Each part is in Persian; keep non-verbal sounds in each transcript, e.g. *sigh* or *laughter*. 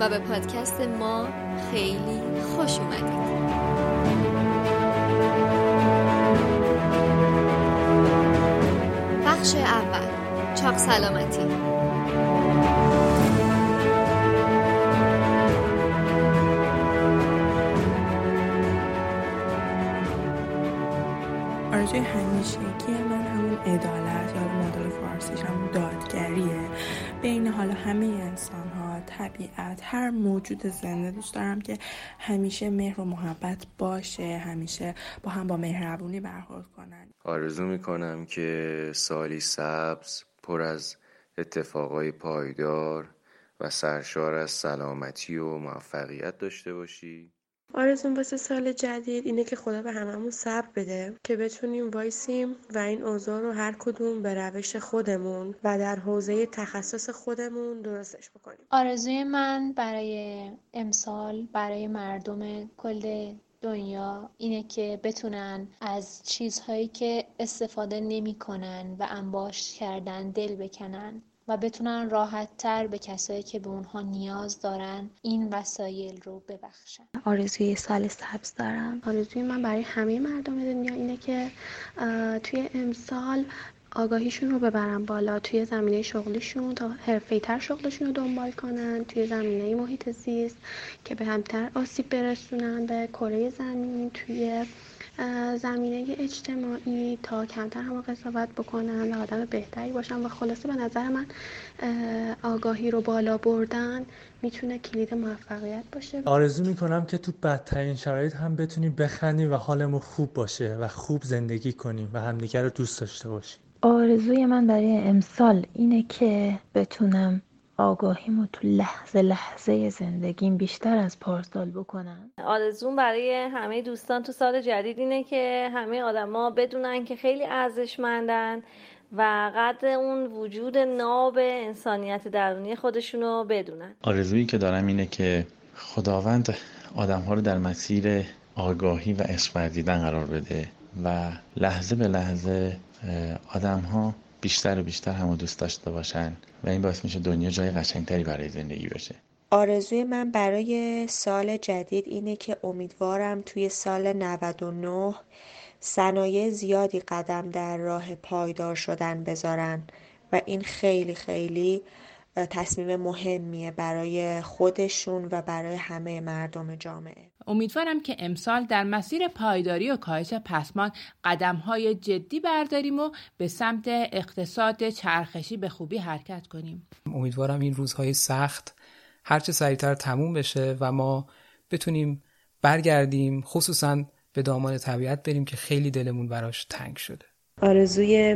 و به پادکست ما خیلی خوش اومدید. بخش اول چاق سلامتی. آرزوی همیشگی من همون عدالت یا مدل فارسیش همون دادگریه. بین حالا همه انسان ها طبیعت. هر موجود زنده دوست دارم که همیشه مهر و محبت باشه همیشه با هم با مهربونی برخورد کنن. آرزو می‌کنم که سالی سبز پر از اتفاقای پایدار و سرشار از سلامتی و موفقیت داشته باشی. آرزون واسه سال جدید اینه که خدا به هممون صبر بده که بتونیم وایسیم و این اوضاع رو هر کدوم به روش خودمون و در حوزه تخصص خودمون درستش بکنیم. آرزوی من برای امسال برای مردم کل دنیا اینه که بتونن از چیزهایی که استفاده نمی‌کنن و انباشت کردن دل بکنن. و بتونن راحت تر به کسایی که به اونها نیاز دارن این وسایل رو ببخشن. آرزوی سال سبز دارم. آرزوی من برای همه مردم دنیا اینه که توی امسال آگاهیشون رو ببرن بالا توی زمینه شغلیشون تا حرفه‌ای‌تر شغلشون رو دنبال کنن توی زمینه محیط زیست که به همتر آسیب برسونن به کره زمین توی زمینه اجتماعی تا کمتر هم قضاوت بکنن و آدم بهتری باشن. و خلاصه به نظر من اه، آگاهی رو بالا بردن می‌تونه کلید موفقیت باشه. آرزو می‌کنم که تو بدترین شرایط هم بتونیم بخندیم و حالمون خوب باشه و خوب زندگی کنیم و همدیگر رو دوست داشته باشیم. آرزوی من برای امسال اینه که بتونم آگاهیمو تو لحظه لحظه زندگیم بیشتر از پارسال بکنم آرزوم برای همه دوستان تو سال جدید اینه که همه آدما بدونن که خیلی ارزشمندن و قدر اون وجود ناب انسانیت درونی خودشونو بدونن. آرزویی که دارم اینه که خداوند آدمها رو در مسیر آگاهی و عشق ورزیدن قرار بده و لحظه به لحظه آدمها بیشتر و بیشتر همو دوست داشته باشن و این باعث میشه دنیا جای قشنگتری برای زندگی بشه. آرزوی من برای سال جدید اینه که امیدوارم توی سال 99 صنایع زیادی قدم در راه پایدار شدن بذارن و این خیلی خیلی تصمیم مهمیه برای خودشون و برای همه مردم جامعه امیدوارم که امسال در مسیر پایداری و کاهش پسمان قدم‌های جدی برداریم و به سمت اقتصاد چرخشی به خوبی حرکت کنیم. امیدوارم این روزهای سخت هرچه سریعتر تموم بشه و ما بتونیم برگردیم خصوصا به دامان طبیعت بریم که خیلی دلمون براش تنگ شده. آرزوی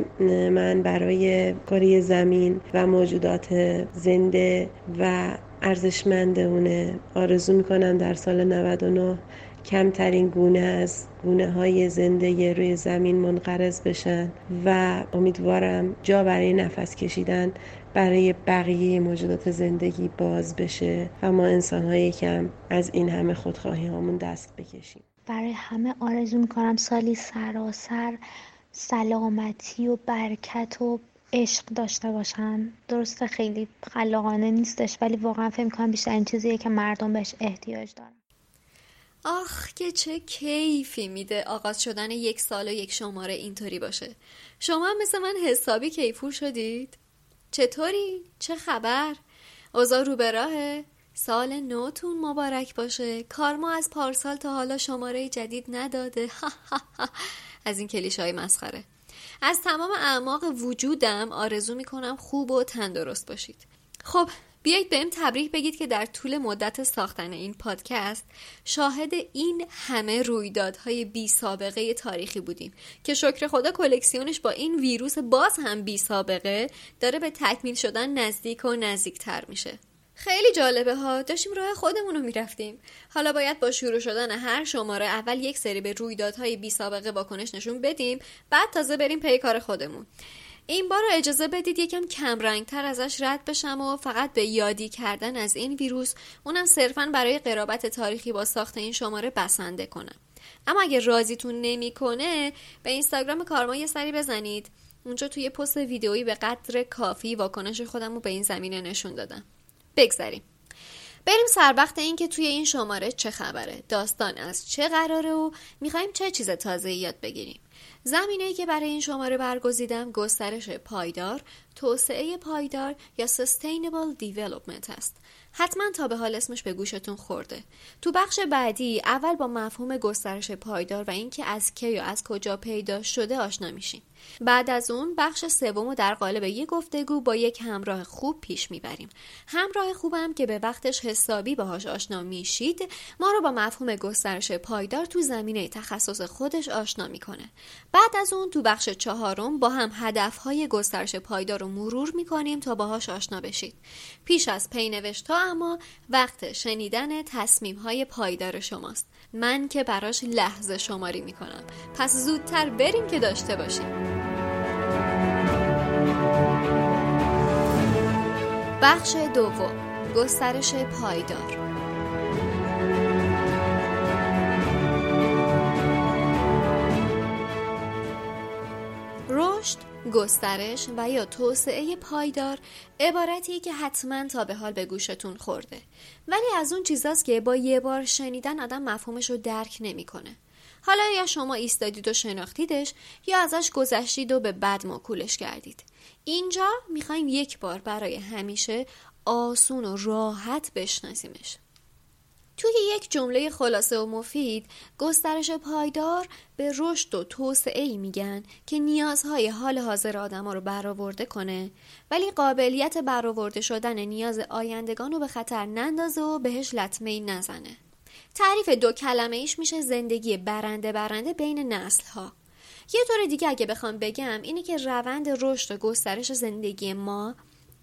من برای کاری زمین و موجودات زنده و ارزشمند اونه آرزو می‌کنم در سال 99 کمترین گونه از گونه های زنده روی زمین منقرض بشن و امیدوارم جا برای نفس کشیدن برای بقیه موجودات زندگی باز بشه و ما انسان های کم از این همه خودخواهی هامون دست بکشیم. برای همه آرزو می‌کنم سالی سراسر سلامتی و برکت و عشق داشته باشن درسته خیلی خلاقانه نیستش ولی واقعا فکر می‌کنم بیشتر این چیزیه که مردم بهش احتیاج دارن آخ که چه کیفی میده آغاز شدن یک سال و یک شماره اینطوری باشه شما هم مثل من حسابی کیفور شدید؟ چطوری؟ چه خبر؟ اوضاع رو به راهه؟ سال نوتون مبارک باشه کار ما از پارسال تا حالا شماره جدید نداده *laughs* از این کلیش های مسخره. از تمام اعماق وجودم آرزو می‌کنم خوب و تندرست باشید. خب بیایید بهم تبریک بگید که در طول مدت ساختن این پادکست شاهد این همه رویدادهای بی سابقه تاریخی بودیم که شکر خدا کلکسیونش با این ویروس باز هم بی سابقه داره به تکمیل شدن نزدیک و نزدیکتر میشه. خیلی جالبه ها. داشتیم راه خودمون رو می‌رفتیم. حالا باید با شروع شدن هر شماره اول یک سری به رویدادهای بی سابقه واکنش نشون بدیم بعد تازه بریم پی کار خودمون. این بار اجازه بدید یکم کم رنگ تر ازش رد بشم و فقط به یادی کردن از این ویروس اونم صرفا برای قرابت تاریخی با ساخت این شماره بسنده کنم. اما اگه راضیتون نمی‌کنه به اینستاگرام کارما یه سری بزنید. اونجا توی پست ویدئویی به قدر کافی واکنش خودم رو به این زمینه نشون دادم. بگذریم بریم سر وقت این که توی این شماره چه خبره. داستان از چه قراره و می‌خوایم چه چیز تازه یاد بگیریم. زمینه که برای این شماره برگزیدم گسترش پایدار توسعه پایدار یا Sustainable Development است. حتما تا به حال اسمش به گوشتون خورده. تو بخش بعدی اول با مفهوم گسترش پایدار و اینکه از کی یا از کجا پیدا شده آشنا میشیم. بعد از اون بخش سوم رو در قالب یک گفتگو با یک همراه خوب پیش می‌بریم. همراه خوبم که به وقتش حسابی باهاش آشنا میشید ما رو با مفهوم گسترش پایدار تو زمینه تخصص خودش آشنا می‌کنه. بعد از اون تو بخش چهارم با هم هدفهای گسترش پایدار رو مرور می‌کنیم تا باهاش آشنا بشید. پیش از پینوشت ها اما وقت شنیدن تصمیم های پایدار شماست. من که براش لحظه شماری می‌کنم. پس زودتر بریم که داشته باشیم. بخش دوم. گسترش پایدار. رشد گسترش و یا توسعه پایدار عبارتی که حتما تا به حال به گوشتون خورده. ولی از اون چیزاست که با یه بار شنیدن آدم مفهومش رو درک نمی‌کنه. حالا یا شما ایستادید و شناختیدش یا ازش گذشتید و به بد ماکولش کردید. اینجا می‌خوایم یک بار برای همیشه آسون و راحت بشناسیمش. توی یک جمله خلاصه و مفید گسترش پایدار به رشد و توسعه ای میگن که نیازهای حال حاضر آدم رو برآورده کنه. ولی قابلیت برآورده شدن نیاز آیندگان رو به خطر نندازه و بهش لطمه نزنه. تعریف دو کلمه ایش میشه زندگی برنده برنده بین نسل ها یه طور دیگه اگه بخوام بگم اینه که روند رشد و گسترش زندگی ما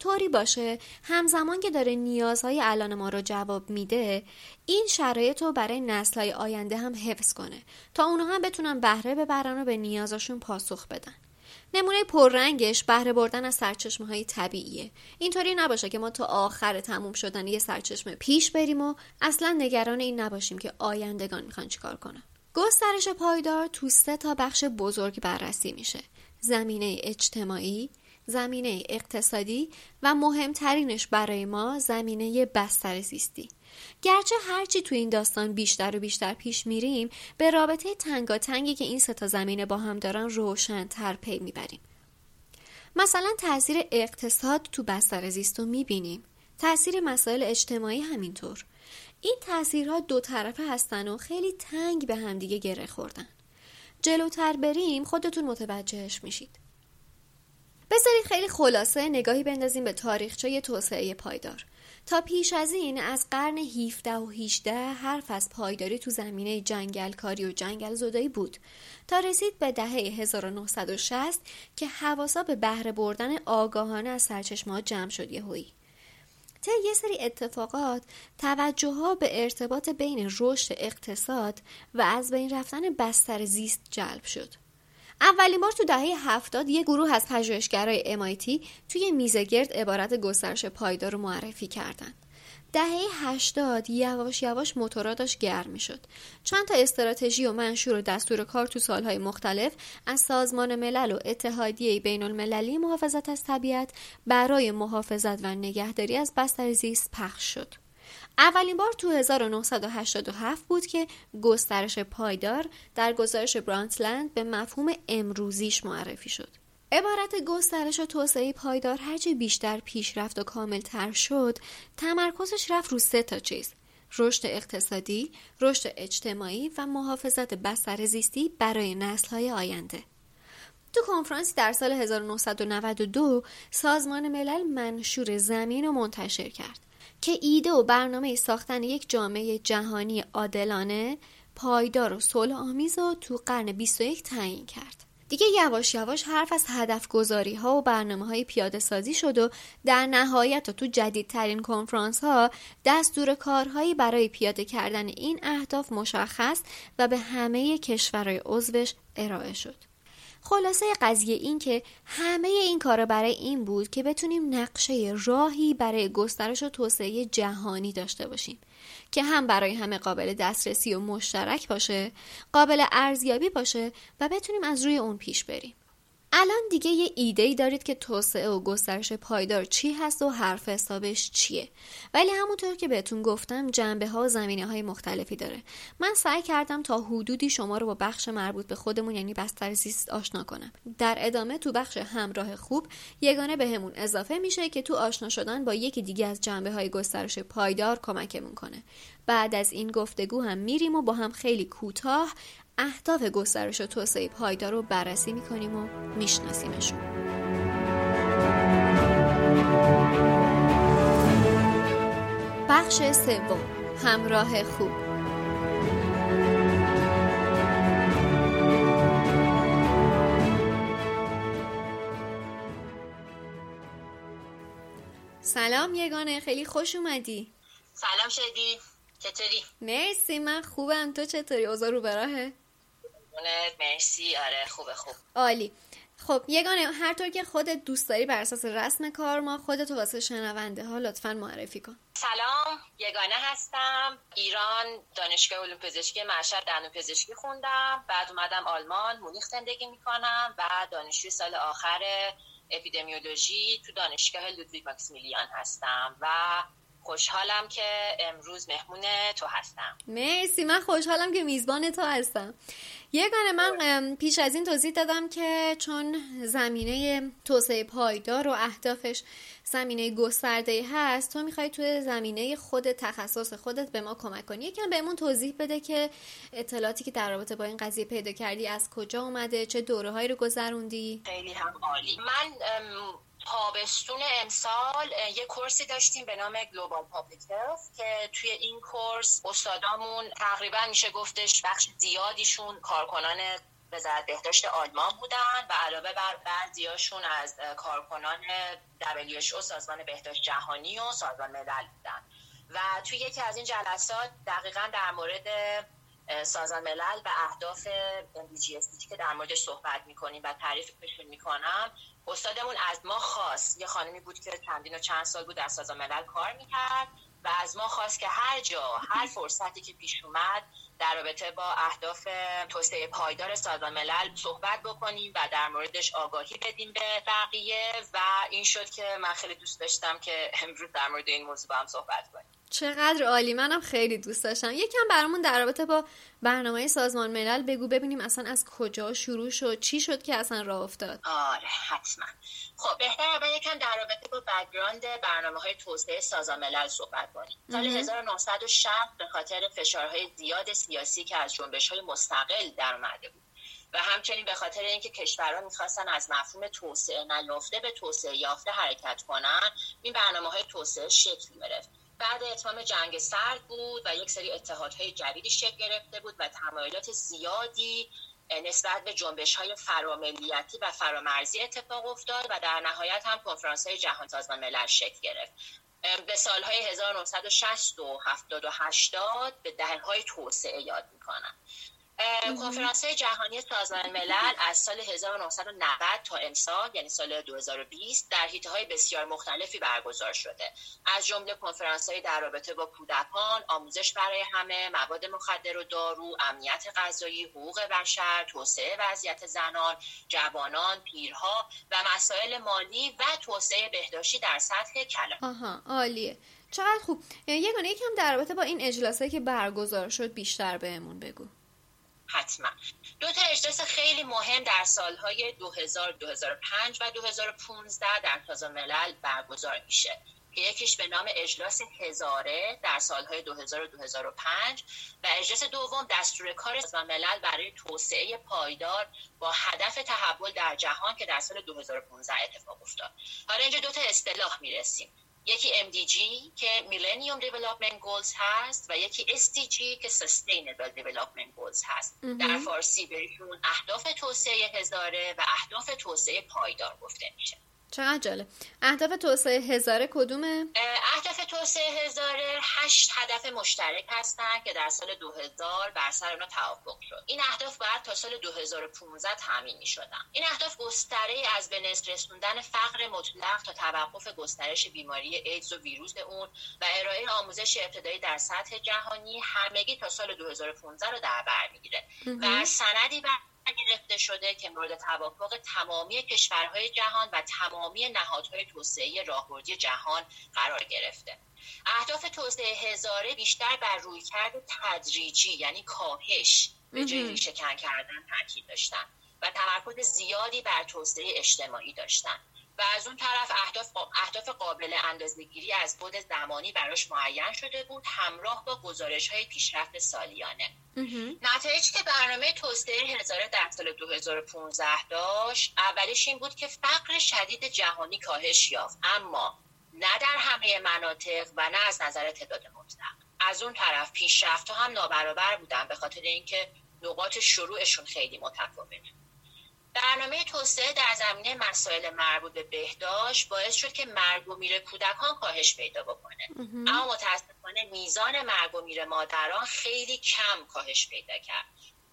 طوری باشه همزمان که داره نیازهای الان ما رو جواب میده این شرایط رو برای نسلهای آینده هم حفظ کنه تا اونها هم بتونن بهره ببرن و به نیازشون پاسخ بدن. نمونه پررنگش بهره بردن از سرچشمه های طبیعیه. اینطوری نباشه که ما تا آخر تموم شدن یه سرچشمه پیش بریم و اصلا نگران این نباشیم که آیندگان می‌خوان چیکار کنن. گسترش پایدار تو سه تا بخش بزرگ بررسی میشه. زمینه اجتماعی زمینه اقتصادی و مهمترینش برای ما زمینه بستر زیستی. گرچه هرچی تو این داستان بیشتر و بیشتر پیش میریم به رابطه تنگاتنگی که این ستا زمینه با هم دارن روشن تر پی می‌بریم. مثلا تاثیر اقتصاد تو بستر زیست رو می‌بینیم. تاثیر مسائل اجتماعی همینطور. این تاثیرها دو طرفه هستن و خیلی تنگ به همدیگه گره خوردن. جلوتر بریم خودتون متوجهش میشید. بذارید خیلی خلاصه نگاهی بندازیم به تاریخچه توسعه پایدار. تا پیش از این از قرن 17 و 18 حرف از پایداری تو زمینه جنگلکاری و جنگل زدایی بود. تا رسید به دهه 1960 که حواسا به بهره بردن آگاهانه از سرچشمه جمع شد یهویی. طی یه سری اتفاقات توجه ها به ارتباط بین رشد اقتصاد و از بین رفتن بستر زیست جلب شد. اولین بار تو دهه هفتاد یه گروه از پژوهشگرای MIT توی میزگرد عبارت گسترش پایدار رو معرفی کردند. دهه هشتاد یواش یواش موتورا داشت گرم شد. چند تا استراتژی و منشور و دستور کار تو سالهای مختلف از سازمان ملل و اتحادیه بین المللی محافظت از طبیعت برای محافظت و نگهداری از بستر زیست پخش شد. اولین بار تو 1987 بود که گسترش پایدار در گزارش برانتلند به مفهوم امروزیش معرفی شد. عبارت گسترش و توسعه پایدار هرچی بیشتر پیشرفت و کاملتر شد تمرکزش رفت رو سه تا چیز رشد اقتصادی، رشد اجتماعی و محافظت بستر زیستی برای نسل‌های آینده. تو کنفرانسی در سال 1992 سازمان ملل منشور زمین رو منتشر کرد که ایده و برنامه ساختن یک جامعه جهانی عادلانه، پایدار و صلح آمیز رو تو قرن 21 تعیین کرد. دیگه یواش یواش حرف از هدف گذاری ها و برنامه های پیاده سازی شد و در نهایت و تو جدیدترین کنفرانس ها دستور کارهایی برای پیاده کردن این اهداف مشخص و به همه کشورهای عضوش ارائه شد. خلاصه قضیه این که همه این کارا برای این بود که بتونیم نقشه راهی برای گسترش و توسعه جهانی داشته باشیم. که هم برای همه قابل دسترسی و مشترک باشه قابل ارزیابی باشه و بتونیم از روی اون پیش بریم. الان دیگه یه ایده ای دارید که توسعه و گسترش پایدار چی هست و حرف حسابش چیه. ولی همونطور که بهتون گفتم جنبه ها و زمینه های مختلفی داره. من سعی کردم تا حدودی شما رو با بخش مربوط به خودمون یعنی بستر زیست آشنا کنم. در ادامه تو بخش همراه خوب یگانه بهمون به اضافه میشه که تو آشنا شدن با یکی دیگه از جنبه های گسترش پایدار کمکمون کنه. بعد از این گفتگو هم میریم و با هم خیلی کوتاه اهداف گسترش و توسعه پایدار رو بررسی می‌کنیم و میشناسیمشون بخش سوم همراه خوب سلام یگانه خیلی خوش اومدی سلام شدی چطوری؟ مرسی من خوبم تو چطوری؟ اوضاع رو براهه؟ مرسی. آره خوبه خوب. عالی. خب یگانه هر طور که خودت دوست داری بر اساس رسم کار ما خودتو واسه شنونده ها لطفا معرفی کن. سلام یگانه هستم. ایران دانشگاه علوم پزشکی مشهد دندون پزشکی خوندم. بعد اومدم آلمان مونیخ زندگی می‌کنم. و دانشجوی سال آخر اپیدمیولوژی تو دانشگاه لودویگ ماکسیمیلیان هستم و خوشحالم که امروز مهمون تو هستم. مرسی. من خوشحالم که میزبان تو هستم. یگانه من پیش از این توضیح دادم که چون زمینه توسعه پایدار و اهدافش زمینه گسترده هست تو می‌خوای توی زمینه خود تخصص خودت به ما کمک کنی. یکم بهمون توضیح بده که اطلاعاتی که در رابطه با این قضیه پیدا کردی از کجا اومده چه دوره هایی رو گذروندی؟ خیلی هم عالی. من تابستون امسال یه course ی داشتیم به نام global public که توی این course استادامون تقریبا میشه گفتش بخش زیادیشون کارکنان وزارت بهداشت آلمان بودن و علاوه بر بعضیاشون از کارکنان WHO سازمان بهداشت جهانی و سازمان ملل بودن. و توی یکی از این جلسات دقیقا در مورد سازمان ملل و اهداف MDGs که در موردش صحبت می‌کنیم و تعریفشون می‌کنم استادمون از ما خواست. یه خانمی بود که چندین و چند سال بود در سازمان ملل کار می‌کرد و از ما خواست که هر جا هر فرصتی که پیش اومد در رابطه با اهداف توسعه پایدار سازمان ملل صحبت بکنیم و در موردش آگاهی بدیم به بقیه و این شد که من خیلی دوست داشتم که امروز در مورد این موضوع با هم صحبت کنیم. چقدر عالی. منم خیلی دوست داشتم. یکم برامون در رابطه با برنامه سازمان ملل بگو ببینیم اصلا از کجا شروع شد چی شد که اصلا راه افتاد؟ آره حتما. خب بهتر اول یکم در رابطه با بکگراند برنامه های توسعه سازمان ملل صحبت کنیم. سال 1960 به خاطر فشارهای زیاد سیاسی که از جنبش های مستقل در اومده بود و همچنین به خاطر اینکه کشورها می‌خواستن از مفهوم توسعه نیافته به توسعه یافته حرکت کنن این برنامه های توسعه شکل گرفت. بعد اتمام جنگ سرد بود و یک سری اتحادهای جدیدی شکل گرفته بود و تمایلات زیادی نسبت به جنبش های فراملیتی و فرامرزی اتفاق افتاد و در نهایت هم کنفرانس های جهان سازمان ملل شکل گرفت. به سالهای 1960 و 70 و 80 به دهه توسعه یاد می‌کنن کنفرانس جهانی سازمان ملل از سال 1990 تا امسال یعنی سال 2020 در حیطه های بسیار مختلفی برگزار شده. از جمله کنفرانس های در رابطه با کودکان آموزش برای همه مواد مخدر و دارو امنیت غذایی حقوق بشر توسعه وضعیت زنان جوانان پیرها و مسائل مالی و توسعه بهداشتی در سطح کلان آها عالیه. چقدر خوب. یکانه یکم در رابطه با این اجلاسه که برگزار شد بیشتر بهمون بگو. حتما. دو تا اجلاس خیلی مهم در سالهای 2000 2005 و 2015 در تازه ملل برگزار میشه. که یکیش به نام اجلاس هزاره در سالهای 2000 و 2005 و اجلاس دوم دستور کار سازمان ملل برای توسعه پایدار با هدف تحول در جهان که در سال 2015 اتفاق افتاد. حالا اینجا دو تا اصطلاح می‌رسیم. یکی MDG که Millennium Development Goals هست و یکی SDG که Sustainable Development Goals هست. در فارسی بهشون اهداف توسعه هزاره و اهداف توسعه پایدار گفته میشه. چقدر جالب. اهداف توسعه هزاره کدومه؟ اهداف توسعه هزاره هشت هدف مشترک هستن که در سال 2000 بر سر اونا توافق شد. این اهداف باید تا سال 2015 تامین می شدن این اهداف گستره از به رسوندن فقر مطلق تا توقف گسترش بیماری ایدز و ویروس اون و ارائه آموزش ابتدایی در سطح جهانی همگی تا سال 2015 رو در بر می‌گیره. و سندی بر گرفته شده که مورد توافق تمامی کشورهای جهان و تمامی نهادهای توسعه راهبردی جهان قرار گرفته. اهداف توسعه هزاره بیشتر بر رویکرد تدریجی یعنی کاهش به جای شکن کردن تاکید داشتن و تمرکز زیادی بر توسعه اجتماعی داشتن. و از اون طرف اهداف, اهداف قابل اندازهگیری از بود زمانی براش معین شده بود همراه با گزارش های پیشرفت سالیانه. نتایج که برنامه توسعه هزاره در سال 2015 داشت اولیش این بود که فقر شدید جهانی کاهش یافت. اما نه در همه مناطق و نه از نظر تعداد مطلق. از اون طرف پیشرفت ها هم نابرابر بودن به خاطر اینکه نقاط شروعشون خیلی متفاوته برنامه توسعه در زمینه مسائل مربوط به بهداشت باعث شد که مرگ و میر کودکان کاهش پیدا بکنه. اما متاسفانه میزان مرگ و میر مادران خیلی کم کاهش پیدا کرد.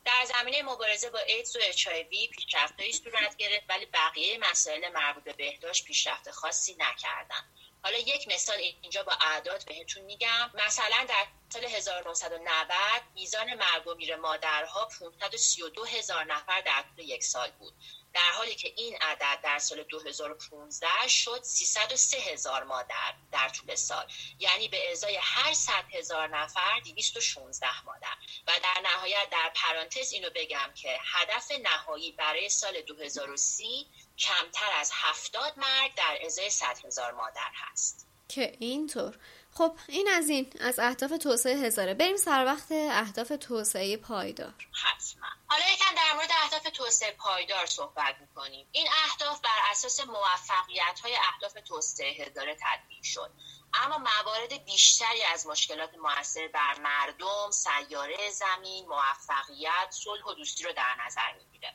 در زمینه مبارزه با ایدز و اچ پیشرفتهایی صورت گرفت ولی بقیه مسائل مربوط به بهداشت پیشرفت خاصی نکردن حالا یک مثال اینجا با اعداد بهتون میگم. مثلا در سال 1990 میزان مرگ و میر مادرها 532 هزار نفر در طول یک سال بود. در حالی که این عدد در سال 2015 شد 303 هزار مادر در طول سال. یعنی به ازای هر 100 هزار نفر 216 مادر. و در نهایت در پرانتز اینو بگم که هدف نهایی برای سال 2030 کمتر از 70 مرد در ازای 100 هزار مادر هست. که اینطور. خب این از این. از اهداف توسعه هزاره. بریم سر وقت اهداف توسعه پایدار. حتما. حالا یکم در مورد اهداف توسعه پایدار صحبت می‌کنیم. این اهداف بر اساس موفقیت های اهداف توسعه هزاره تدبیر شد. اما موارد بیشتری از مشکلات موثر بر مردم سیاره زمین موفقیت صلح و دوستی رو در نظر می‌گیره.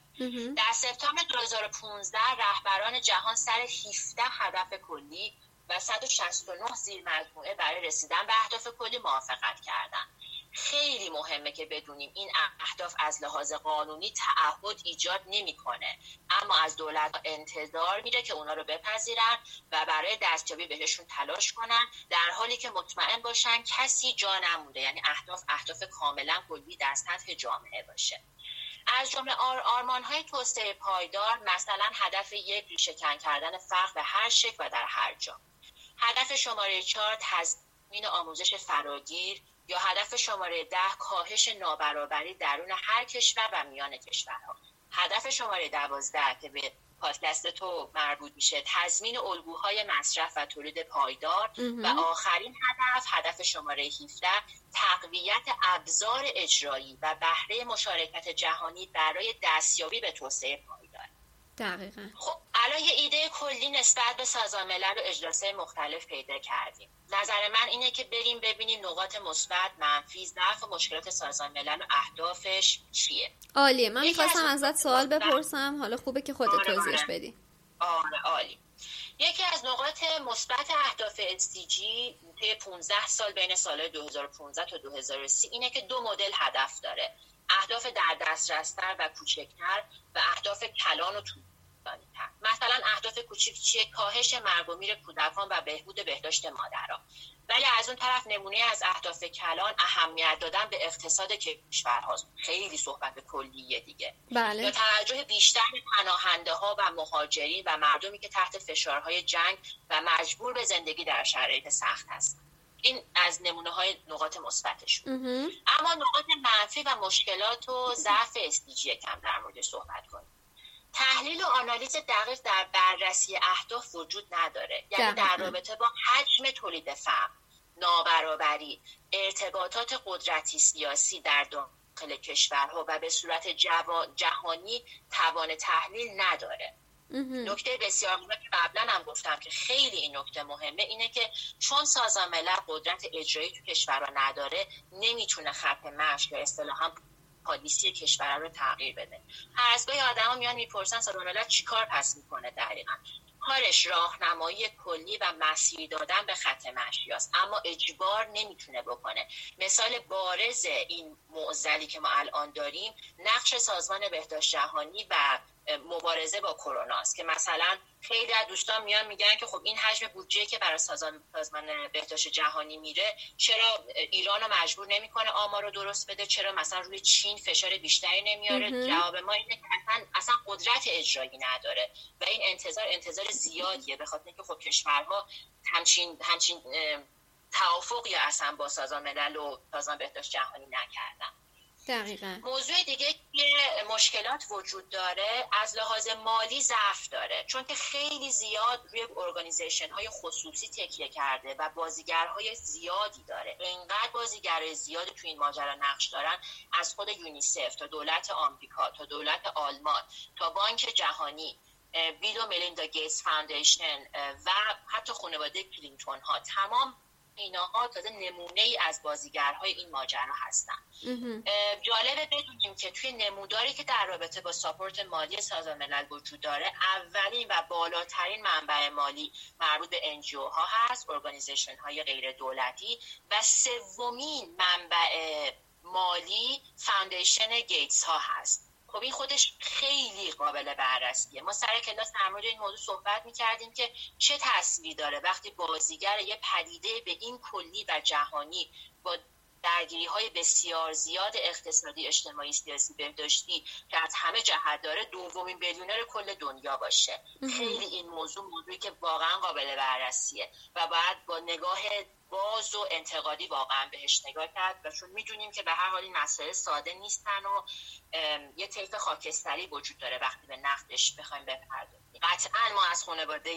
در سپتامبر 2015 رهبران جهان سر 17 هدف کلی و 169 زیر مجموعه برای رسیدن به اهداف کلی موافقت کردن خیلی مهمه که بدونیم این اهداف از لحاظ قانونی تعهد ایجاد نمی‌کنه. اما از دولت انتظار میره که اونا رو بپذیرن و برای دستیابی بهشون تلاش کنن در حالی که مطمئن باشن کسی جا نمونده. یعنی اهداف اهداف کاملا کلی در سطح جامعه باشه. از جمله آر آرمان های توسعه پایدار مثلا هدف یک ریشهکن کردن فقر به هر شکل و در هر جا. هدف شماره چهار تضمین آموزش فراگیر. یا هدف شماره ده کاهش نابرابری درون هر کشور و میان کشورها. هدف شماره دوازده که به پادکست تو مربوط میشه تضمین الگوهای مصرف و تولید پایدار. و آخرین هدف هدف شماره 17 تقویت ابزار اجرایی و بهره مشارکت جهانی برای دستیابی به توسعه پایدار. دقیقا. خب الان یه ایده کلی نسبت به سازمان ملل و اجلاسه مختلف پیدا کردیم. نظر من اینه که بریم ببینیم نقاط مثبت منفی ضعف و مشکلات سازمان ملل و اهدافش چیه. عالیه. من می‌خواستم ازت سوال بپرسم. حالا خوبه که خودت آره توضیحش بدی. آره عالی. یکی از نقاط مثبت اهداف SDG طی 15 سال بین سال 2015 تا 2030 اینه که دو مدل هدف داره. اهداف در دسترستر و کوچکتر و اهداف کلان و طولانیتر. مثلا اهداف کوچک چیه؟ کاهش مرگ و میر کودکان و بهبود بهداشت مادران ولی از اون طرف نمونه از اهداف کلان اهمیت دادن به اقتصاد کشورهاست خیلی صحبت کلیه دیگه. بله. یا توجه بیشتر به پناهنده ها و مهاجرین و مردمی که تحت فشارهای جنگ و مجبور به زندگی در شرایط سخت هستند. این از نمونه های نقاط مثبتش اما نقاط منفی و مشکلات و ضعف استیجی کم در مورد صحبت کنیم. تحلیل و آنالیز دقیق در بررسی اهداف وجود نداره. یعنی در رابطه با حجم تولید فقر نابرابری ارتباطات قدرتی سیاسی در داخل کشورها و به صورت جهانی توان تحلیل نداره. نکته بسیار مهمه که قبلا هم گفتم که خیلی این نکته مهمه اینه که چون سازمان ملل قدرت اجرایی تو کشور رو نداره نمی‌تونه خط مشی یا اصطلاحا پالیسی کشور رو تغییر بده. هر از گاهی آدما میان می‌پرسن سازمان ملل چیکار پس می‌کنه دقیقا؟ کارش راهنمایی کلی و مسیر دادن به خط مشیاست اما اجبار نمی‌تونه بکنه. مثال بارز این معضلی که ما الان داریم نقش سازمان بهداشت جهانی و مبارزه با کرونا است که مثلا خیلی از دوستان میان میگن که خب این حجم بودجه که برای سازمان بهداشت جهانی میره چرا ایران رو مجبور نمی‌کنه آمار رو درست بده؟ چرا مثلا روی چین فشار بیشتری نمیاره؟ جواب ما اینه که اصلا, اصلا قدرت اجرایی نداره و این انتظار انتظار زیادیه. به خاطر اینکه خب کشورها همچین همچین توافقی اصلا با سازمان ملل و سازمان بهداشت جهانی نکردن. دقیقا. موضوع دیگه که مشکلات وجود داره از لحاظ مالی ضعف داره چون که خیلی زیاد روی organization های خصوصی تکیه کرده و بازیگرهای زیادی داره. اینقدر بازیگرهای زیادی تو این ماجرا نقش دارن از خود یونیسف تا دولت آمریکا تا دولت آلمان تا بانک جهانی بیل و ملیندا گیتس foundation و حتی خانواده کلینتون ها تمام اینها تازه نمونه ای از بازیگرهای این ماجرا هستن. جالبه بدونیم که توی نموداری که در رابطه با support مالی سازمان ملل وجود داره اولین و بالاترین منبع مالی مربوط به NGO ها هست organization های غیر دولتی و سومین منبع مالی foundation گیتس ها هست. خب این خودش خیلی قابل بررسیه. ما سر کلاس در مورد این موضوع صحبت می‌کردیم که چه تصویری داره. وقتی بازیگر یه پدیده به این کلی و جهانی با درگیری های بسیار زیاد اقتصادی اجتماعی سیاسی بهداشتی که از همه جهت داره دومین بیلیونر کل دنیا باشه. خیلی این موضوع موضوعی که واقعا قابل بررسیه و باید با نگاه باز و انتقادی واقعا بهش نگاه کرد و چون می‌دونیم که به هر حال این مسئله ساده نیستن و یه طیف خاکستری وجود داره وقتی به نقدش بخوایم بپردازیم. قطعا ما از خانواده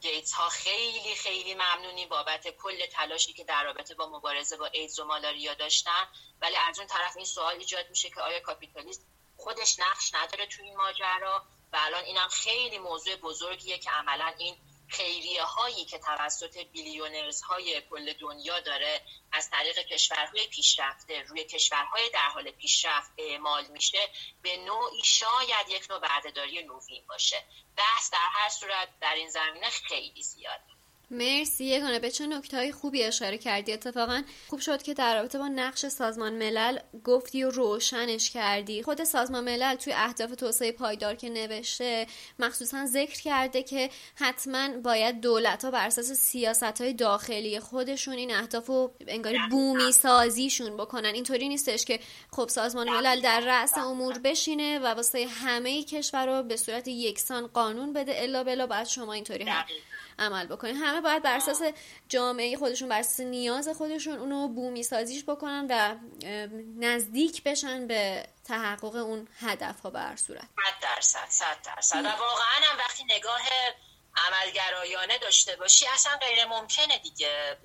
گیتس ها خیلی خیلی ممنونی بابت کل تلاشی که در رابطه با مبارزه با ایدز و مالاریا داشتن. ولی از اون طرف این سوال ایجاد میشه که آیا کاپیتالیسم خودش نقش نداره تو این ماجرا؟ و الان اینم خیلی موضوع بزرگیه که عملا این خیریه هایی که توسط بیلیونرز های کل دنیا داره از طریق کشورهای پیشرفته روی کشورهای در حال پیشرفت اعمال میشه به نوعی شاید یک نوع بردهداری نوین باشه. بحث در هر صورت در این زمینه خیلی زیاده. مرسی. یگانه به چه نکته های خوبی اشاره کردی. اتفاقا خوب شد که در رابطه با نقش سازمان ملل گفتی و روشنش کردی. خود سازمان ملل توی اهداف توسعه پایدار که نوشته مخصوصا ذکر کرده که حتما باید دولت ها بر اساس سیاست های داخلی خودشون این اهداف رو انگاری بومی سازیشون بکنن. اینطوری نیستش که خب سازمان ملل در رأس امور بشینه و واسه همه کشور رو به صورت یکسان قانون بده الا بلا بعد شما اینطوری عمل بکنین. همه باید بر اساس جامعه خودشون بر اساس نیاز خودشون اونو بومی سازیش بکنن و نزدیک بشن به تحقق اون هدف ها بر صورت. 100 درصد 100 درصد. و واقعا هم وقتی نگاه عملگرایانه داشته باشی اصلا غیر ممکنه دیگه.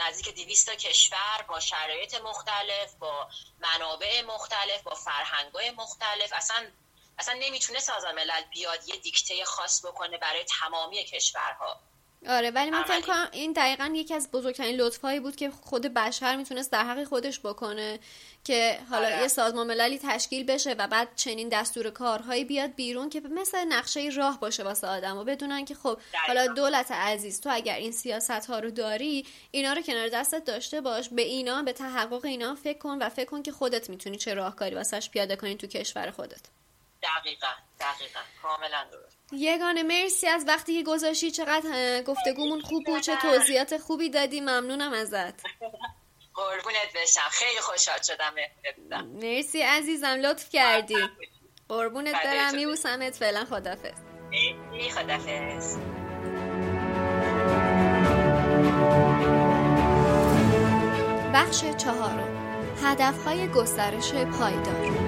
نزدیک دیویست کشور با شرایط مختلف با منابع مختلف با فرهنگای مختلف. اصلا اصلا نمی‌تونه سازمان ملل بیاد یه دیکته خاص بکنه برای تمامی کشورها. آره ولی من فکر کنم این دقیقا یکی از بزرگترین لطفایی بود که خود بشر می‌تونست در حق خودش بکنه که حالا آره. یه سازمان مللی تشکیل بشه و بعد چنین دستور کارهایی بیاد بیرون که مثل نقشه راه باشه واسه آدم و بدونن که خب حالا دولت عزیز تو اگر این سیاست ها رو داری اینا رو کنار دستت داشته باش. به اینا به تحقق اینا فکر کن و فکر کن که خودت می‌تونی چه راهکاری واسش پیاده کنی تو کشور خودت. دقیقا دقیقا. کاملا درست. یگانه مرسی از وقتی که گذاشتی چقدر گفتگومون خوب بود چه توضیحات خوبی دادی ممنونم ازت. قربونت بشم خیلی خوشحال شدم مرسی عزیزم لطف کردی. قربونت برم میبوسمت فعلا خدافز خدافز بخش چهارم هدفهای گسترش پایدار.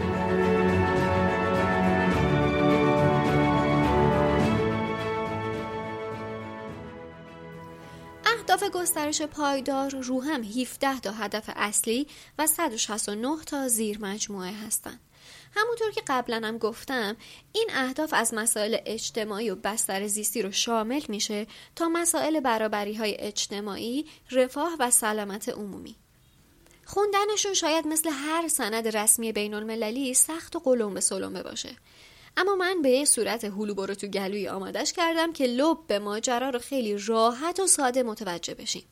گسترش پایدار رو هم 17 تا هدف اصلی و 169 تا زیر مجموعه هستند. همونطور که قبلا هم گفتم این اهداف از مسائل اجتماعی و بستر زیستی رو شامل میشه تا مسائل برابری های اجتماعی، رفاه و سلامت عمومی. خوندنشون شاید مثل هر سند رسمی بین المللی سخت و قلم به باشه. اما من به یه صورت هلو برو تو گلوی آمادش کردم که لب به ماجرا رو خیلی راحت و ساده متوجه بشیم.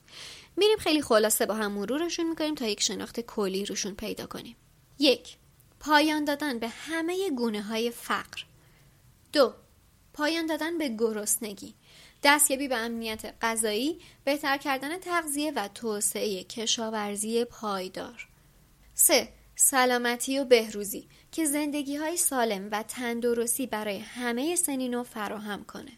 میریم خیلی خلاصه با هم مرورشون می‌کنیم تا یک شناخت کلی روشون پیدا کنیم. یک پایان دادن به همه گونه های فقر دو پایان دادن به گرسنگی دستیابی به امنیت غذایی بهتر کردن تغذیه و توسعه کشاورزی پایدار سه سلامتی و بهروزی که زندگی های سالم و تندرستی برای همه سنین رو فراهم کنه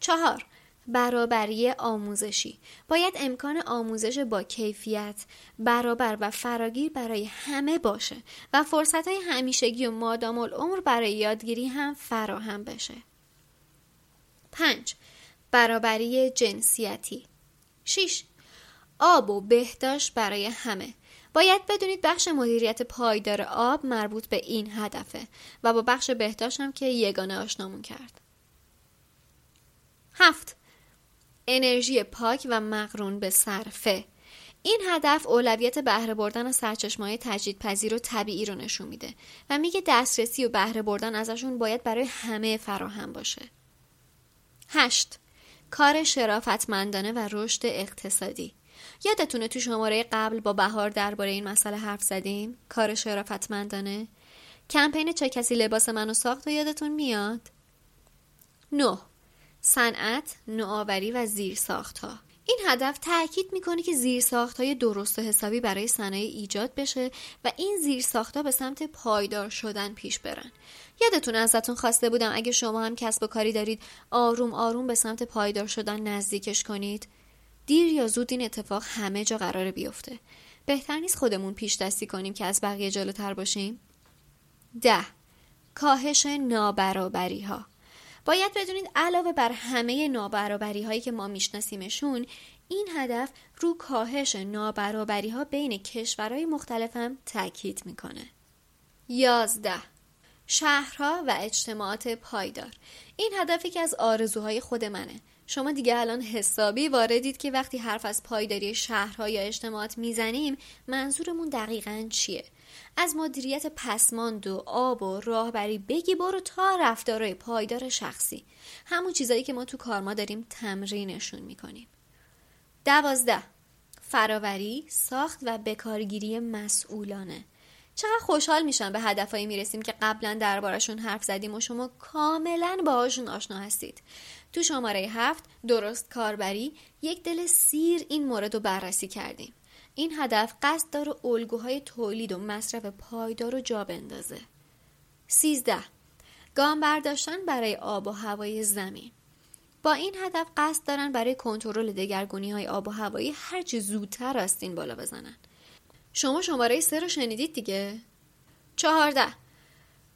چهار برابری آموزشی باید امکان آموزش با کیفیت برابر و فراگیر برای همه باشه و فرصت های همیشگی و مادام العمر برای یادگیری هم فراهم بشه 5. برابری جنسیتی 6. آب و بهداشت برای همه باید بدونید بخش مدیریت پایدار آب مربوط به این هدفه و با بخش بهداشت هم که یگانه آشنامون کرد. هفت انرژی پاک و مقرون به صرفه این هدف اولویت بهره بردن از سرچشمه‌های تجدیدپذیر و طبیعی رو نشون میده و میگه دسترسی و بهره بردن ازشون باید برای همه فراهم باشه. 8. کار شرافتمندانه و رشد اقتصادی یادتونه تو شماره قبل با بهار درباره این مسئله حرف زدیم؟ کار شرافتمندانه؟ کمپین چه کسی لباس منو ساخت و یادتون میاد؟ 9. صنعت، نوآوری و ها این هدف تاکید می‌کنه که زیرساخت های درست و حسابی برای صنایع ایجاد بشه و این زیرساخت ها به سمت پایدار شدن پیش برن. یادتون ازتون خواسته بودم اگه شما هم کسب و کاری دارید آروم آروم به سمت پایدار شدن نزدیکش کنید. دیر یا زود این اتفاق همه جا قرار بیفته. بهتر نیست خودمون پیش دستی کنیم که از بقیه جلوتر باشیم؟ ده کاهش نابرابری ها باید بدونید علاوه بر همه نابرابری هایی که ما میشناسیمشون این هدف رو کاهش نابرابری ها بین کشورهای مختلف هم تاکید می‌کنه. یازده شهرها و اجتماعات پایدار این هدفی که از آرزوهای خود منه شما دیگه الان حسابی واردید که وقتی حرف از پایداری شهرها یا اجتماعات می‌زنیم منظورمون دقیقا چیه؟ از مدیریت پسماند و آب و راهبری بگی برو تا رفتارهای پایدار شخصی. همون چیزایی که ما تو کارما داریم تمرینشون می‌کنیم. دوازده. فراوری ساخت و بکارگیری مسئولانه. چقدر خوشحال میشم به هدفهایی می‌رسیم که قبلا دربارشون حرف زدیم و شما کاملا باهاشون آشنا هستید. تو شماره هفت درست کاربری یک دل سیر این مورد رو بررسی کردیم این هدف قصد داره الگوهای تولید و مصرف پایدار رو جا بندازه. 13. گام برداشتن برای آب و هوای زمین با این هدف قصد دارن برای کنترل دگرگونی های آب و هوایی هرچی زودتر این بالا بزنن. شما شماره سه رو شنیدید دیگه؟ 14.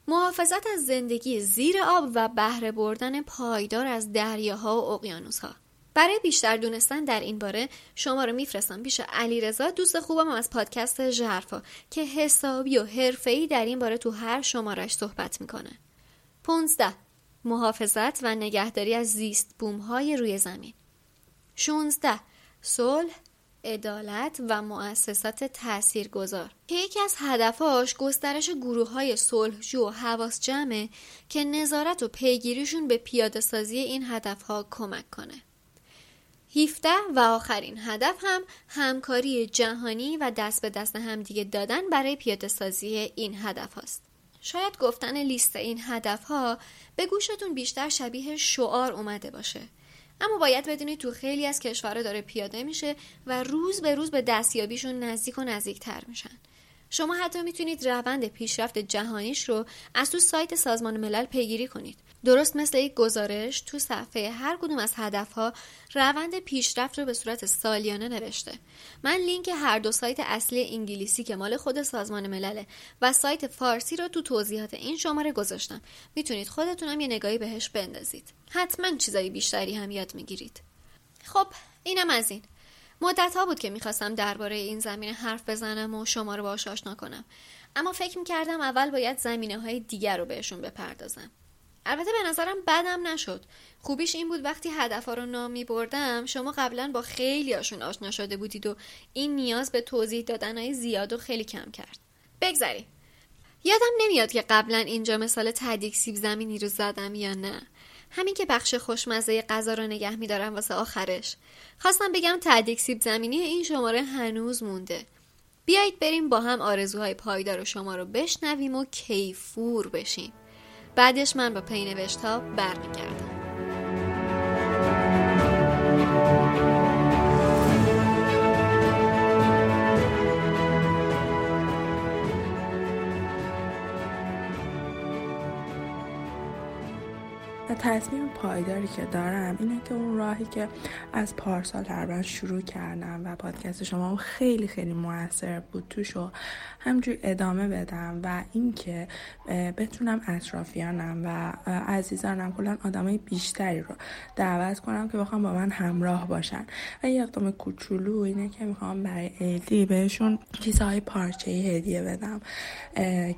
محافظت از زندگی زیر آب و بهره بردن پایدار از دریاها و اقیانوسها. برای بیشتر دونستن در این باره شما رو میفرستم پیش علیرضا دوست خوبم از پادکست ژرفا که حسابی و حرفه‌ای در این باره تو هر شمارش صحبت می‌کنه. 15. محافظت و نگهداری از زیست بوم های روی زمین. 16. صلح عدالت و مؤسسات تأثیر گذار که یکی از هدفهاش گسترش گروه های صلحجو و حواس جمعه که نظارت و پیگیریشون به پیاده سازی این هدفها کمک کنه. 17 و آخرین هدف هم همکاری جهانی و دست به دست همدیگه دادن برای پیاده سازی این هدف هاست. شاید گفتن لیست این هدف ها به گوشتون بیشتر شبیه شعار اومده باشه. اما باید بدونید تو خیلی از کشورها داره پیاده میشه و روز به روز به دستیابیشون نزدیک و نزدیکتر میشن. شما حتی می‌تونید روند پیشرفت جهانیش رو از تو سایت سازمان ملل پیگیری کنید. درست مثل یک گزارش تو صفحه هر کدوم از هدفها روند پیشرفت رو به صورت سالیانه نوشته. من لینک هر دو سایت اصلی انگلیسی که مال خود سازمان ملله و سایت فارسی رو تو توضیحات این شماره گذاشتم. می‌تونید خودتونم یه نگاهی بهش بندازید. حتما چیزای بیشتری هم یاد می‌گیرید. خب اینم از این. مدت ها بود که می‌خواستم درباره این زمینه حرف بزنم و شما رو باش آشنا کنم. اما فکر می‌کردم اول باید زمینه های دیگر رو بهشون بپردازم. البته به نظرم بدم نشد. خوبیش این بود وقتی هدفها رو نام می بردم شما قبلا با خیلی هاشون آشنا شده بودید و این نیاز به توضیح دادن های زیاد و خیلی کم کرد. بگذری یادم نمیاد که قبلا اینجا مثال تدیک سیب زمینی رو زدم یا نه. همین که بخش خوشمزه غذا رو نگه میدارم واسه آخرش. خواستم بگم تدیک سیب زمینی این شماره هنوز مونده. بیایید بریم با هم آرزوهای پایدار شما رو بشنویم و کیفور بشیم. بعدش من با پینوشت ها برمیگردم. تصمیم پایداری که دارم اینه که اون راهی که از پارسال تقریبا شروع کردم و پادکست شما خیلی خیلی موثر بود توش و همجور ادامه بدم و اینکه بتونم اطرافیانم و عزیزانم کلا آدمای بیشتری رو دعوت کنم که بخوام با من همراه باشن. و یه اقدام کوچولو اینه که می‌خوام برای ایدی بهشون چیزهای پارچه هدیه بدم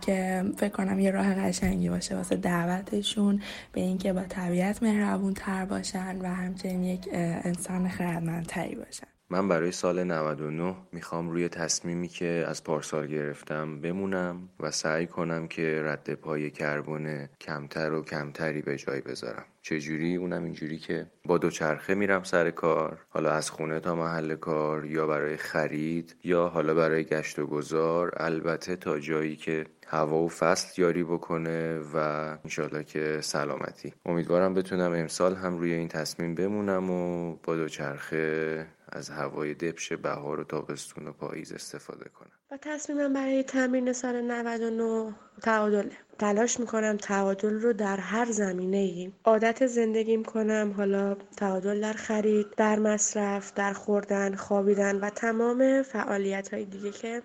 که فکر کنم یه راه قشنگی باشه واسه دعوتشون به اینکه طبیعت مهربون تر باشن و همچنین یک انسان خردمندتری باشن. من برای سال 99 می‌خوام روی تصمیمی که از پارسال گرفتم بمونم و سعی کنم که رد پای کربن کمتر و کمتری به جای بذارم. چجوری؟ اونم اینجوری که با دوچرخه میرم سر کار حالا از خونه تا محل کار یا برای خرید یا حالا برای گشت و گذار البته تا جایی که هوا و فصل یاری بکنه و انشالله که سلامتی. امیدوارم بتونم امسال هم روی این تصمیم بمونم و با دوچرخه از هوای دبش بهار و تابستون و پاییز استفاده کنم. و تصمیمم برای تمرین سال 99 تعادله تلاش می‌کنم تعادل رو در هر زمینه ای. عادت زندگیم کنم حالا تعادل در خرید در مصرف در خوردن خوابیدن و تمام فعالیت های دیگه که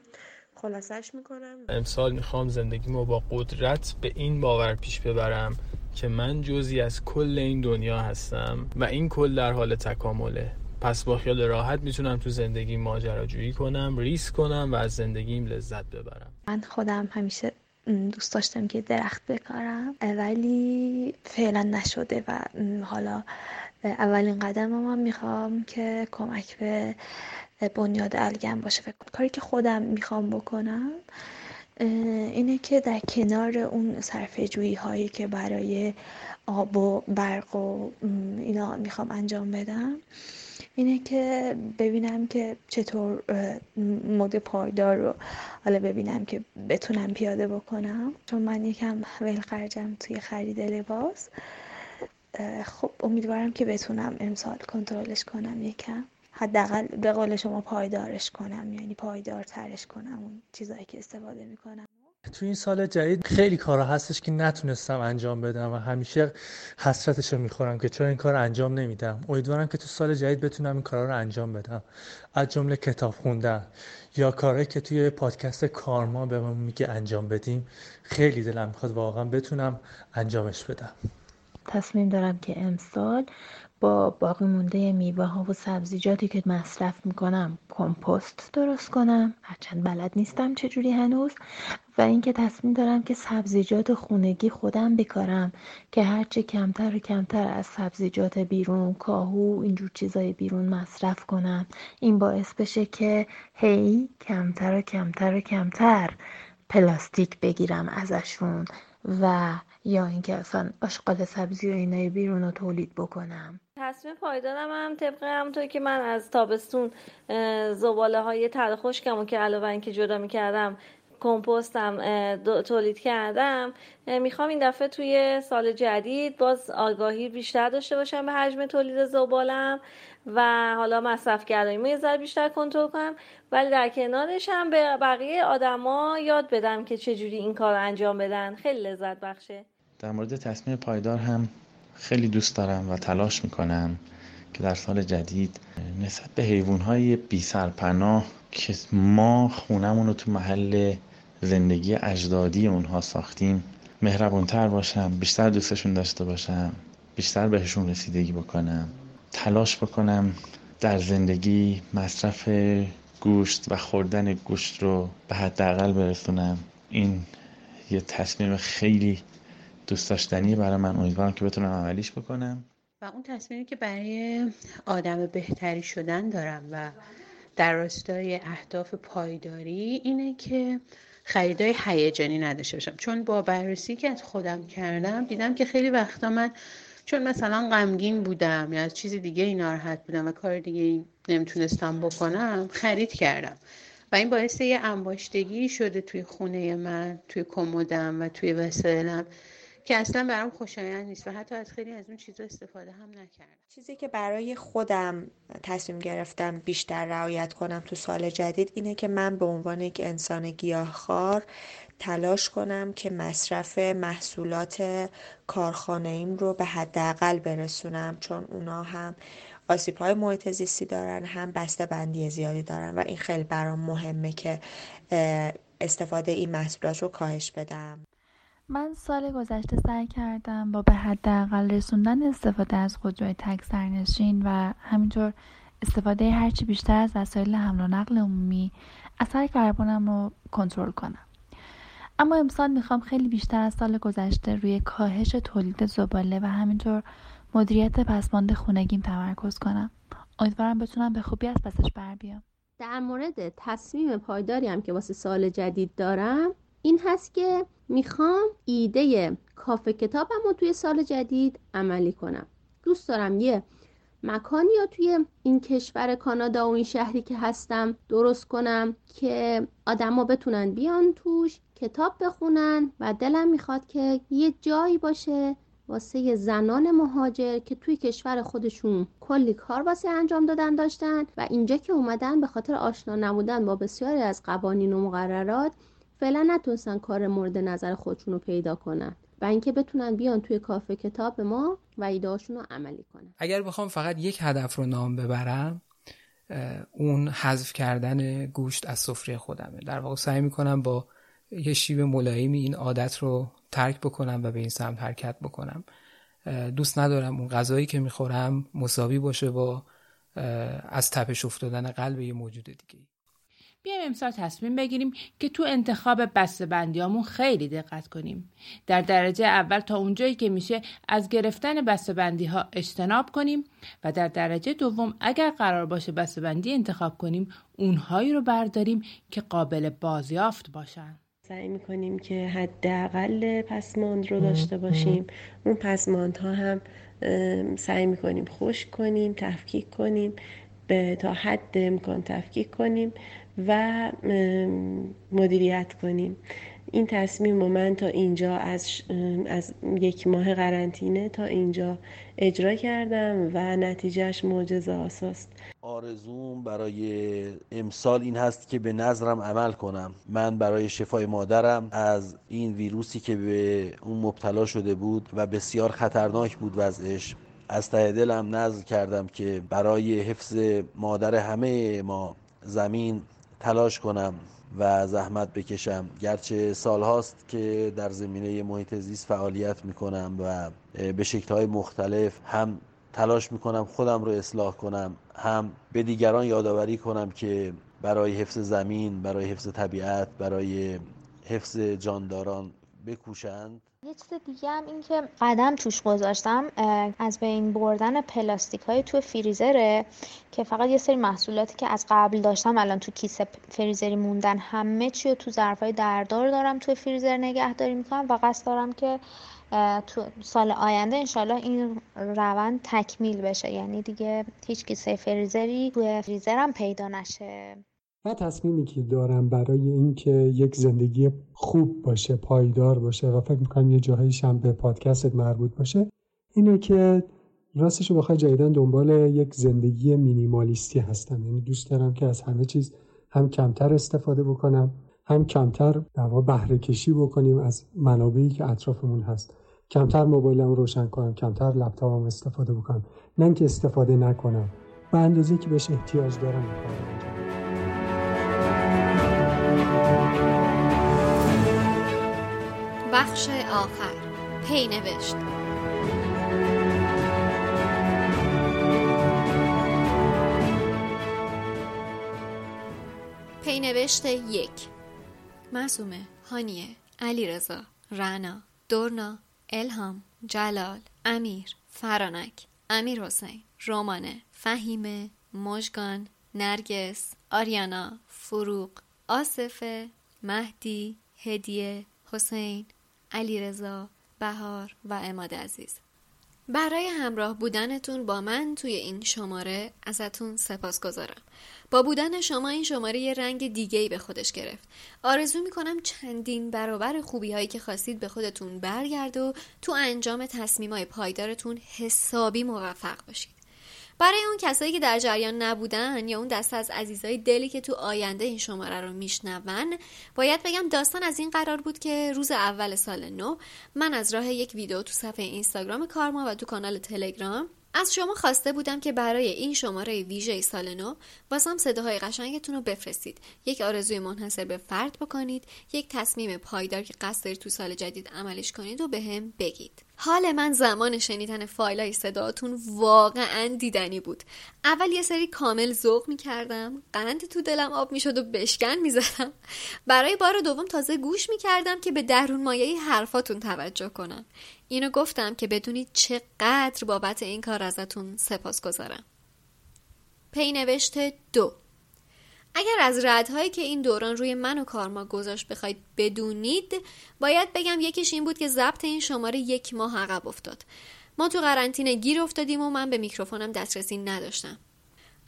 خلاصش می‌کنم. امسال می‌خوام زندگیمو با قدرت به این باور پیش ببرم که من جزی از کل این دنیا هستم و این کل در حال تکامله. پس با خیال راحت می‌تونم تو زندگی ماجراجویی کنم ریسک کنم و از زندگیم لذت ببرم. من خودم همیشه دوست داشتم که درخت بکارم ولی فعلا نشده و حالا اولین قدم من می‌خوام که کمک به بنیاد الگم باشه. فکر کاری که خودم می‌خوام بکنم اینه که در کنار اون صرفه جویی هایی که برای آب و برق و اینا می‌خوام انجام بدم. اینه که ببینم که چطور مد پایدار رو حالا ببینم که بتونم پیاده بکنم. چون من یکم ول خرجم توی خرید لباس. خب امیدوارم که بتونم امسال کنترلش کنم یکم. حداقل به قول شما پایدارش کنم یعنی پایدار ترش کنم اون چیزایی که استفاده می‌کنم. تو این سال جدید خیلی کارا هستش که نتونستم انجام بدم و همیشه حسرتش رو می‌خورم که چرا این کار انجام نمیدم. امیدوارم که تو سال جدید بتونم این کارا رو انجام بدم. از جمله کتاب خوندن. یا کارهایی که توی پادکست کارما به من میگه انجام بدیم. خیلی دلم می‌خواد واقعا بتونم انجامش بدم. تصمیم دارم که امسال با باقی مونده میوه ها و سبزیجاتی که مصرف می‌کنم کمپوست درست کنم. هرچند بلد نیستم چجوری هنوز. و اینکه تصمیم دارم که سبزیجات خونگی خودم بکارم. که هرچه کمتر و کمتر از سبزیجات بیرون کاهو اینجور چیزای بیرون مصرف کنم. این باعث بشه که هی کمتر و کمتر و کمتر پلاستیک بگیرم ازشون. و یا اینکه اصلا آشغال سبزی و اینای بیرون رو تولید بکنم. تصمیم پایدارم هم طبق همونطور که من از تابستون زباله های تر خشکم که علاوه اینکه جدا می‌کردم کمپوستم تولید کردم می‌خوام این دفعه توی سال جدید باز آگاهی بیشتر داشته باشم به حجم تولید زبالم و حالا مصرف کردنیمو یه ذره بیشتر کنترل کنم. ولی در کنارش هم به بقیه آدما یاد بدم که چجوری این کار انجام بدن. خیلی لذت بخشه. در مورد تصمیم پایدار هم خیلی دوست دارم و تلاش می‌کنم که در سال جدید نسبت به حیوانهای بی سرپناه که ما خونمون رو تو محل زندگی اجدادی اونها ساختیم مهربونتر باشم بیشتر دوستشون داشته باشم بیشتر بهشون رسیدگی بکنم تلاش بکنم در زندگی مصرف گوشت و خوردن گوشت رو به حداقل برسونم. این یه تصمیم خیلی دوست داشتنی برای من امیدوارم که بتونم عملیش بکنم. و اون تصمیمی که برای آدم بهتری شدن دارم و در راستای اهداف پایداری اینه که خریدای هیجانی نداشته باشم. چون با بررسی که از خودم کردم دیدم که خیلی وقتا من چون مثلا غمگین بودم یا از چیز دیگه ای ناراحت بودم و کار دیگه ای نمی‌تونستم بکنم خرید کردم. و این باعث یه انباشتگی شده توی خونه من توی کمدم و توی وسایلم. که اصلا برام خوشایند نیست و حتی از خیلی از اون چیزا استفاده هم نکردم. چیزی که برای خودم تصمیم گرفتم بیشتر رعایت کنم تو سال جدید اینه که من به عنوان یک انسان گیاهخوار تلاش کنم که مصرف محصولات کارخانه ایم رو به حداقل برسونم چون اونا هم آسیب های محیط زیستی دارن هم بسته بندی زیادی دارن و این خیلی برام مهمه که استفاده این محصولات رو کاهش بدم. من سال گذشته سعی کردم با به حداقل رسوندن استفاده از خودروی تک سرنشین و همینطور استفاده هرچی بیشتر از وسایل حمل و نقل عمومی اثر کربنم رو کنترل کنم. اما امسال می‌خوام خیلی بیشتر از سال گذشته روی کاهش تولید زباله و همینطور مدیریت پسماند خونگیم تمرکز کنم. امیدوارم بتونم به خوبی از پسش بر بیام. در مورد تصمیم پایداری هم که واسه سال جدید دارم این هست که می‌خوام ایده کافه کتابم رو توی سال جدید عملی کنم. دوست دارم یه مکانی یا توی این کشور کانادا و این شهری که هستم درست کنم که آدما بتونن بیان توش کتاب بخونن و دلم می‌خواد که یه جایی باشه واسه زنان مهاجر که توی کشور خودشون کلی کار واسه انجام دادن داشتن و اینجا که اومدن به خاطر آشنا نبودن با بسیاری از قوانین و مقررات فعلا نتونستن کار مورد نظر خودشون رو پیدا کنن و اینکه بتونن بیان توی کافه کتاب ما و ایدهاشون رو عملی کنن. اگر بخوام فقط یک هدف رو نام ببرم اون حذف کردن گوشت از سفره خودمه. در واقع سعی می‌کنم با یه شیب ملایمی این عادت رو ترک بکنم و به این سمت حرکت بکنم. دوست ندارم اون غذایی که می‌خورم مساوی باشه با از تپش افتادن قلب یه موجود دیگه بیایم امسال تصمیم بگیریم که تو انتخاب بسته بندیامون خیلی دقت کنیم. در درجه اول تا اونجایی که میشه از گرفتن بسته ها اجتناب کنیم و در درجه دوم اگر قرار باشه بسته انتخاب کنیم اونهایی رو برداریم که قابل بازیافت باشن. سعی می‌کنیم که حداقل پسماند رو داشته باشیم اون پسماند ها هم سعی می‌کنیم خشک کنیم تفکیک کنیم به تا حد امکان تفکیک کنیم و مدیریت کنیم. این تصمیم و من تا اینجا از, از یک ماه قرنطینه تا اینجا اجرا کردم و نتیجهش معجزه آساست. آرزوم برای امسال این هست که به نظرم عمل کنم. من برای شفای مادرم از این ویروسی که به اون مبتلا شده بود و بسیار خطرناک بود وضعش از ته دلم نظر کردم که برای حفظ مادر همه ما زمین تلاش کنم و زحمت بکشم. گرچه سالهاست که در زمینه محیط زیست فعالیت می‌کنم و به شکلهای مختلف هم تلاش می‌کنم خودم رو اصلاح کنم هم به دیگران یادآوری کنم که برای حفظ زمین برای حفظ طبیعت برای حفظ جانداران بکوشند. یه چیز دیگه هم این که قدم توش گذاشتم از بین بردن پلاستیک های تو فریزره که فقط یه سری محصولاتی که از قبل داشتم الان تو کیسه فریزری موندن همه چی رو تو ظرف های دردار دارم تو فریزر نگهداری می‌کنم و قصد دارم که تو سال آینده انشالله این روند تکمیل بشه. یعنی دیگه هیچ کیسه فریزری تو فریزرم پیدا نشه. و تصمیمی که دارم برای اینکه یک زندگی خوب باشه پایدار باشه و فکر می‌کنم یه جاهایش هم به پادکستت مربوط باشه اینه که راستش بخوای جدیدن دنبال یک زندگی مینیمالیستی هستم. یعنی دوست دارم که از همه چیز هم کمتر استفاده بکنم هم کمتر در بهره کشی بکنیم از منابعی که اطرافمون هست. کمتر موبایلم روشن کنم کمتر لپتاپم استفاده بکنم. نه اینکه استفاده نکنم به اندازه که بهش احتیاج دارم بخش آخر. پی نوشت. پی نوشت یک. معصومه. هانیه. علی علیرضا. رنا دورنا الهام. جلال. امیر. فرانک. امیر حسین. رومانه. فهیمه. مژگان. نرگس. آریانا. فروغ. آصفه مهدی هدیه حسین علیرضا بهار و اماد عزیز برای همراه بودنتون با من توی این شماره ازتون سپاس گذارم. با بودن شما این شماره یه رنگ دیگهی به خودش گرفت. آرزو می‌کنم چندین برابر خوبی هایی که خواستید به خودتون برگرد و تو انجام تصمیمای پایدارتون حسابی موفق باشید. برای اون کسایی که در جریان نبودن یا اون دسته از عزیزای دلی که تو آینده این شماره رو میشنون باید بگم داستان از این قرار بود که روز اول سال نو من از راه یک ویدیو تو صفحه اینستاگرام کارما و تو کانال تلگرام از شما خواسته بودم که برای این شماره ویژه سال نو واسم صداهای قشنگتون رو بفرستید. یک آرزوی منحصر به فرد بکنید یک تصمیم پایدار که قصد تو سال جدید عملش کنید و به هم بگید. حال من زمان شنیدن فایلای صداتون واقعا دیدنی بود. اول یه سری کامل ذوق می‌کردم قند تو دلم آب می‌شد و بشکن می‌زدم. برای بار دوم تازه گوش می‌کردم که به درون مایه حرفاتون توجه کنم. اینو گفتم که بدونید چقدر بابت این کار ازتون سپاس گذارم. پینوشت دو. اگر از ردهایی که این دوران روی من و کارما گذاشت بخواید بدونید باید بگم یکیش این بود که ضبط این شماره یک ماه عقب افتاد. ما تو قرنطینه گیر افتادیم و من به میکروفونم دسترسی نداشتم.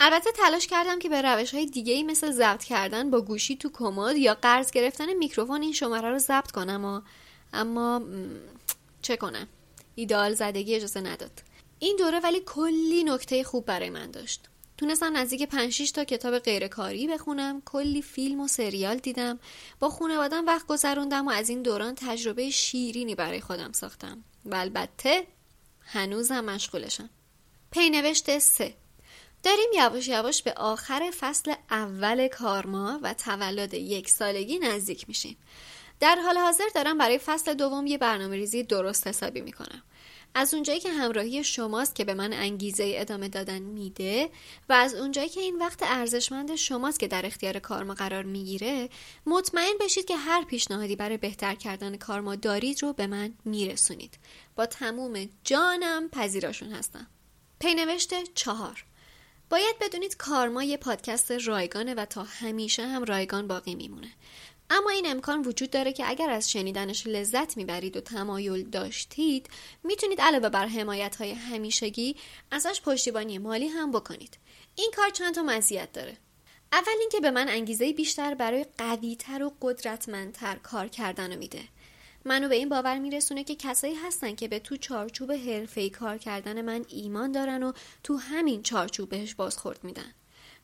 البته تلاش کردم که به روش های دیگه ای مثل ضبط کردن با گوشی تو کمد یا قرض گرفتن میکروفون این شماره رو ضبط کنم و اما چه کنم ایدال زدگی اجازه نداد. این دوره ولی کلی نکته خوب برای من داشت. تونستم نزدیک 5 تا کتاب غیرکاری بخونم کلی فیلم و سریال دیدم با خانوادم وقت گذروندم و از این دوران تجربه شیرینی برای خودم ساختم. و البته هنوزم مشغولشم. پینوشت سه. داریم یواش یواش به آخر فصل اول کارما و تولد یک سالگی نزدیک میشیم. در حال حاضر دارم برای فصل دوم یه برنامه ریزی درست حسابی می‌کنم. از اونجایی که همراهی شماست که به من انگیزه ادامه دادن میده و از اونجایی که این وقت ارزشمند شماست که در اختیار کارما قرار می‌گیره مطمئن بشید که هر پیشنهادی برای بهتر کردن کارما دارید رو به من میرسونید. با تموم جانم پذیراشون هستم. پینوشت چهار. باید بدونید کارما یه پادکست رایگانه و تا همیشه هم رایگان باقی میمونه. اما این امکان وجود داره که اگر از شنیدنش لذت می‌برید و تمایل داشتید می‌تونید علاوه بر حمایت های همیشگی ازش پشتیبانی مالی هم بکنید. این کار چند تا مزیت داره. اول اینکه به من انگیزه بیشتر برای قویتر و قدرتمندتر کار کردن میده. منو به این باور میرسونه که کسایی هستن که به تو چارچوب حرفه‌ای کار کردن من ایمان دارن و تو همین چارچوب بهش بازخورد میدن.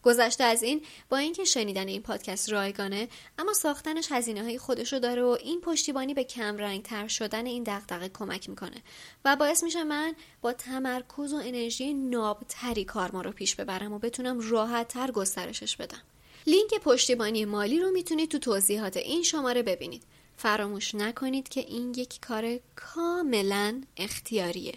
گذشته از این با اینکه شنیدن این پادکست رایگانه اما ساختنش هزینه های خودشو داره و این پشتیبانی به کم رنگ تر شدن این دغدغه کمک می‌کنه. و باعث میشه من با تمرکز و انرژی نابتری کار ما رو پیش ببرم و بتونم راحت تر گسترشش بدم. لینک پشتیبانی مالی رو می‌تونید تو توضیحات این شماره ببینید. فراموش نکنید که این یک کار کاملا اختیاریه.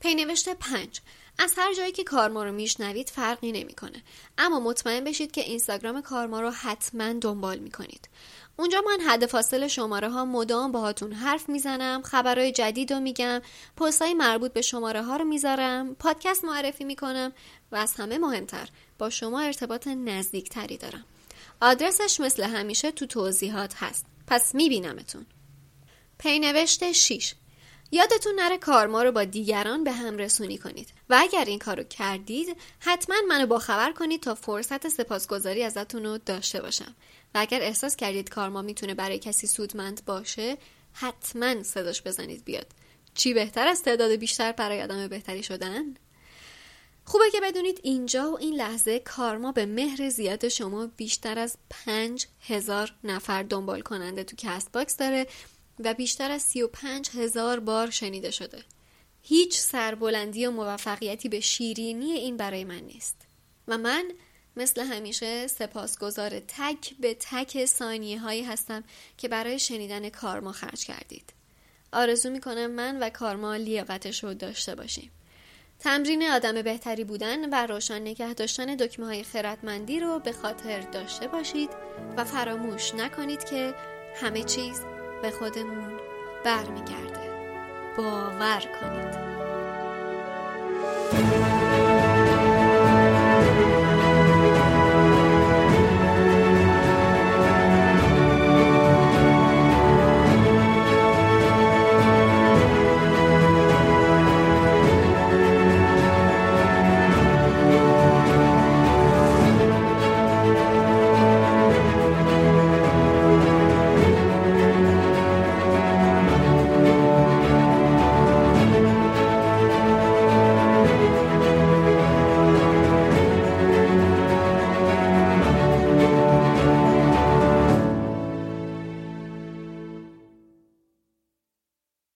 پینوشت پنج. از هر جایی که کارما رو میشنوید فرقی نمی‌کنه. اما مطمئن بشید که اینستاگرام کارما رو حتما دنبال می‌کنید. اونجا من حد فاصل شماره ها مدام باهاتون حرف می‌زنم خبرهای جدید رو میگم پستای مربوط به شماره ها رو می‌ذارم پادکست معرفی می‌کنم و از همه مهمتر با شما ارتباط نزدیکتری دارم. آدرسش مثل همیشه تو توضیحات هست. پس میبینمتون. پینوشت 6 یادتون نره کارما رو با دیگران به هم رسونی کنید. و اگر این کارو کردید حتما منو با خبر کنید تا فرصت سپاسگزاری ازتون رو داشته باشم. و اگر احساس کردید کارما می‌تونه برای کسی سودمند باشه حتما صداش بزنید بیاد. چی بهتر از تعداد بیشتر برای آدم بهتری شدن؟ خوبه که بدونید اینجا و این لحظه کارما به مهر زیاد شما بیشتر از پنج هزار نفر دنبال کننده تو کست باکس داره. و بیشتر از 35 هزار بار شنیده شده. هیچ سربلندی و موفقیتی به شیرینی این برای من نیست. و من مثل همیشه سپاسگزار تک به تک ثانیه هایی هستم که برای شنیدن کارما خرج کردید. آرزو می‌کنم من و کارما لیاقتش رو داشته باشیم. تمرین آدم بهتری بودن و روشن نگه داشتن دکمه های خردمندی رو به خاطر داشته باشید و فراموش نکنید که همه چیز به خودمون برمیگرده. باور کنید.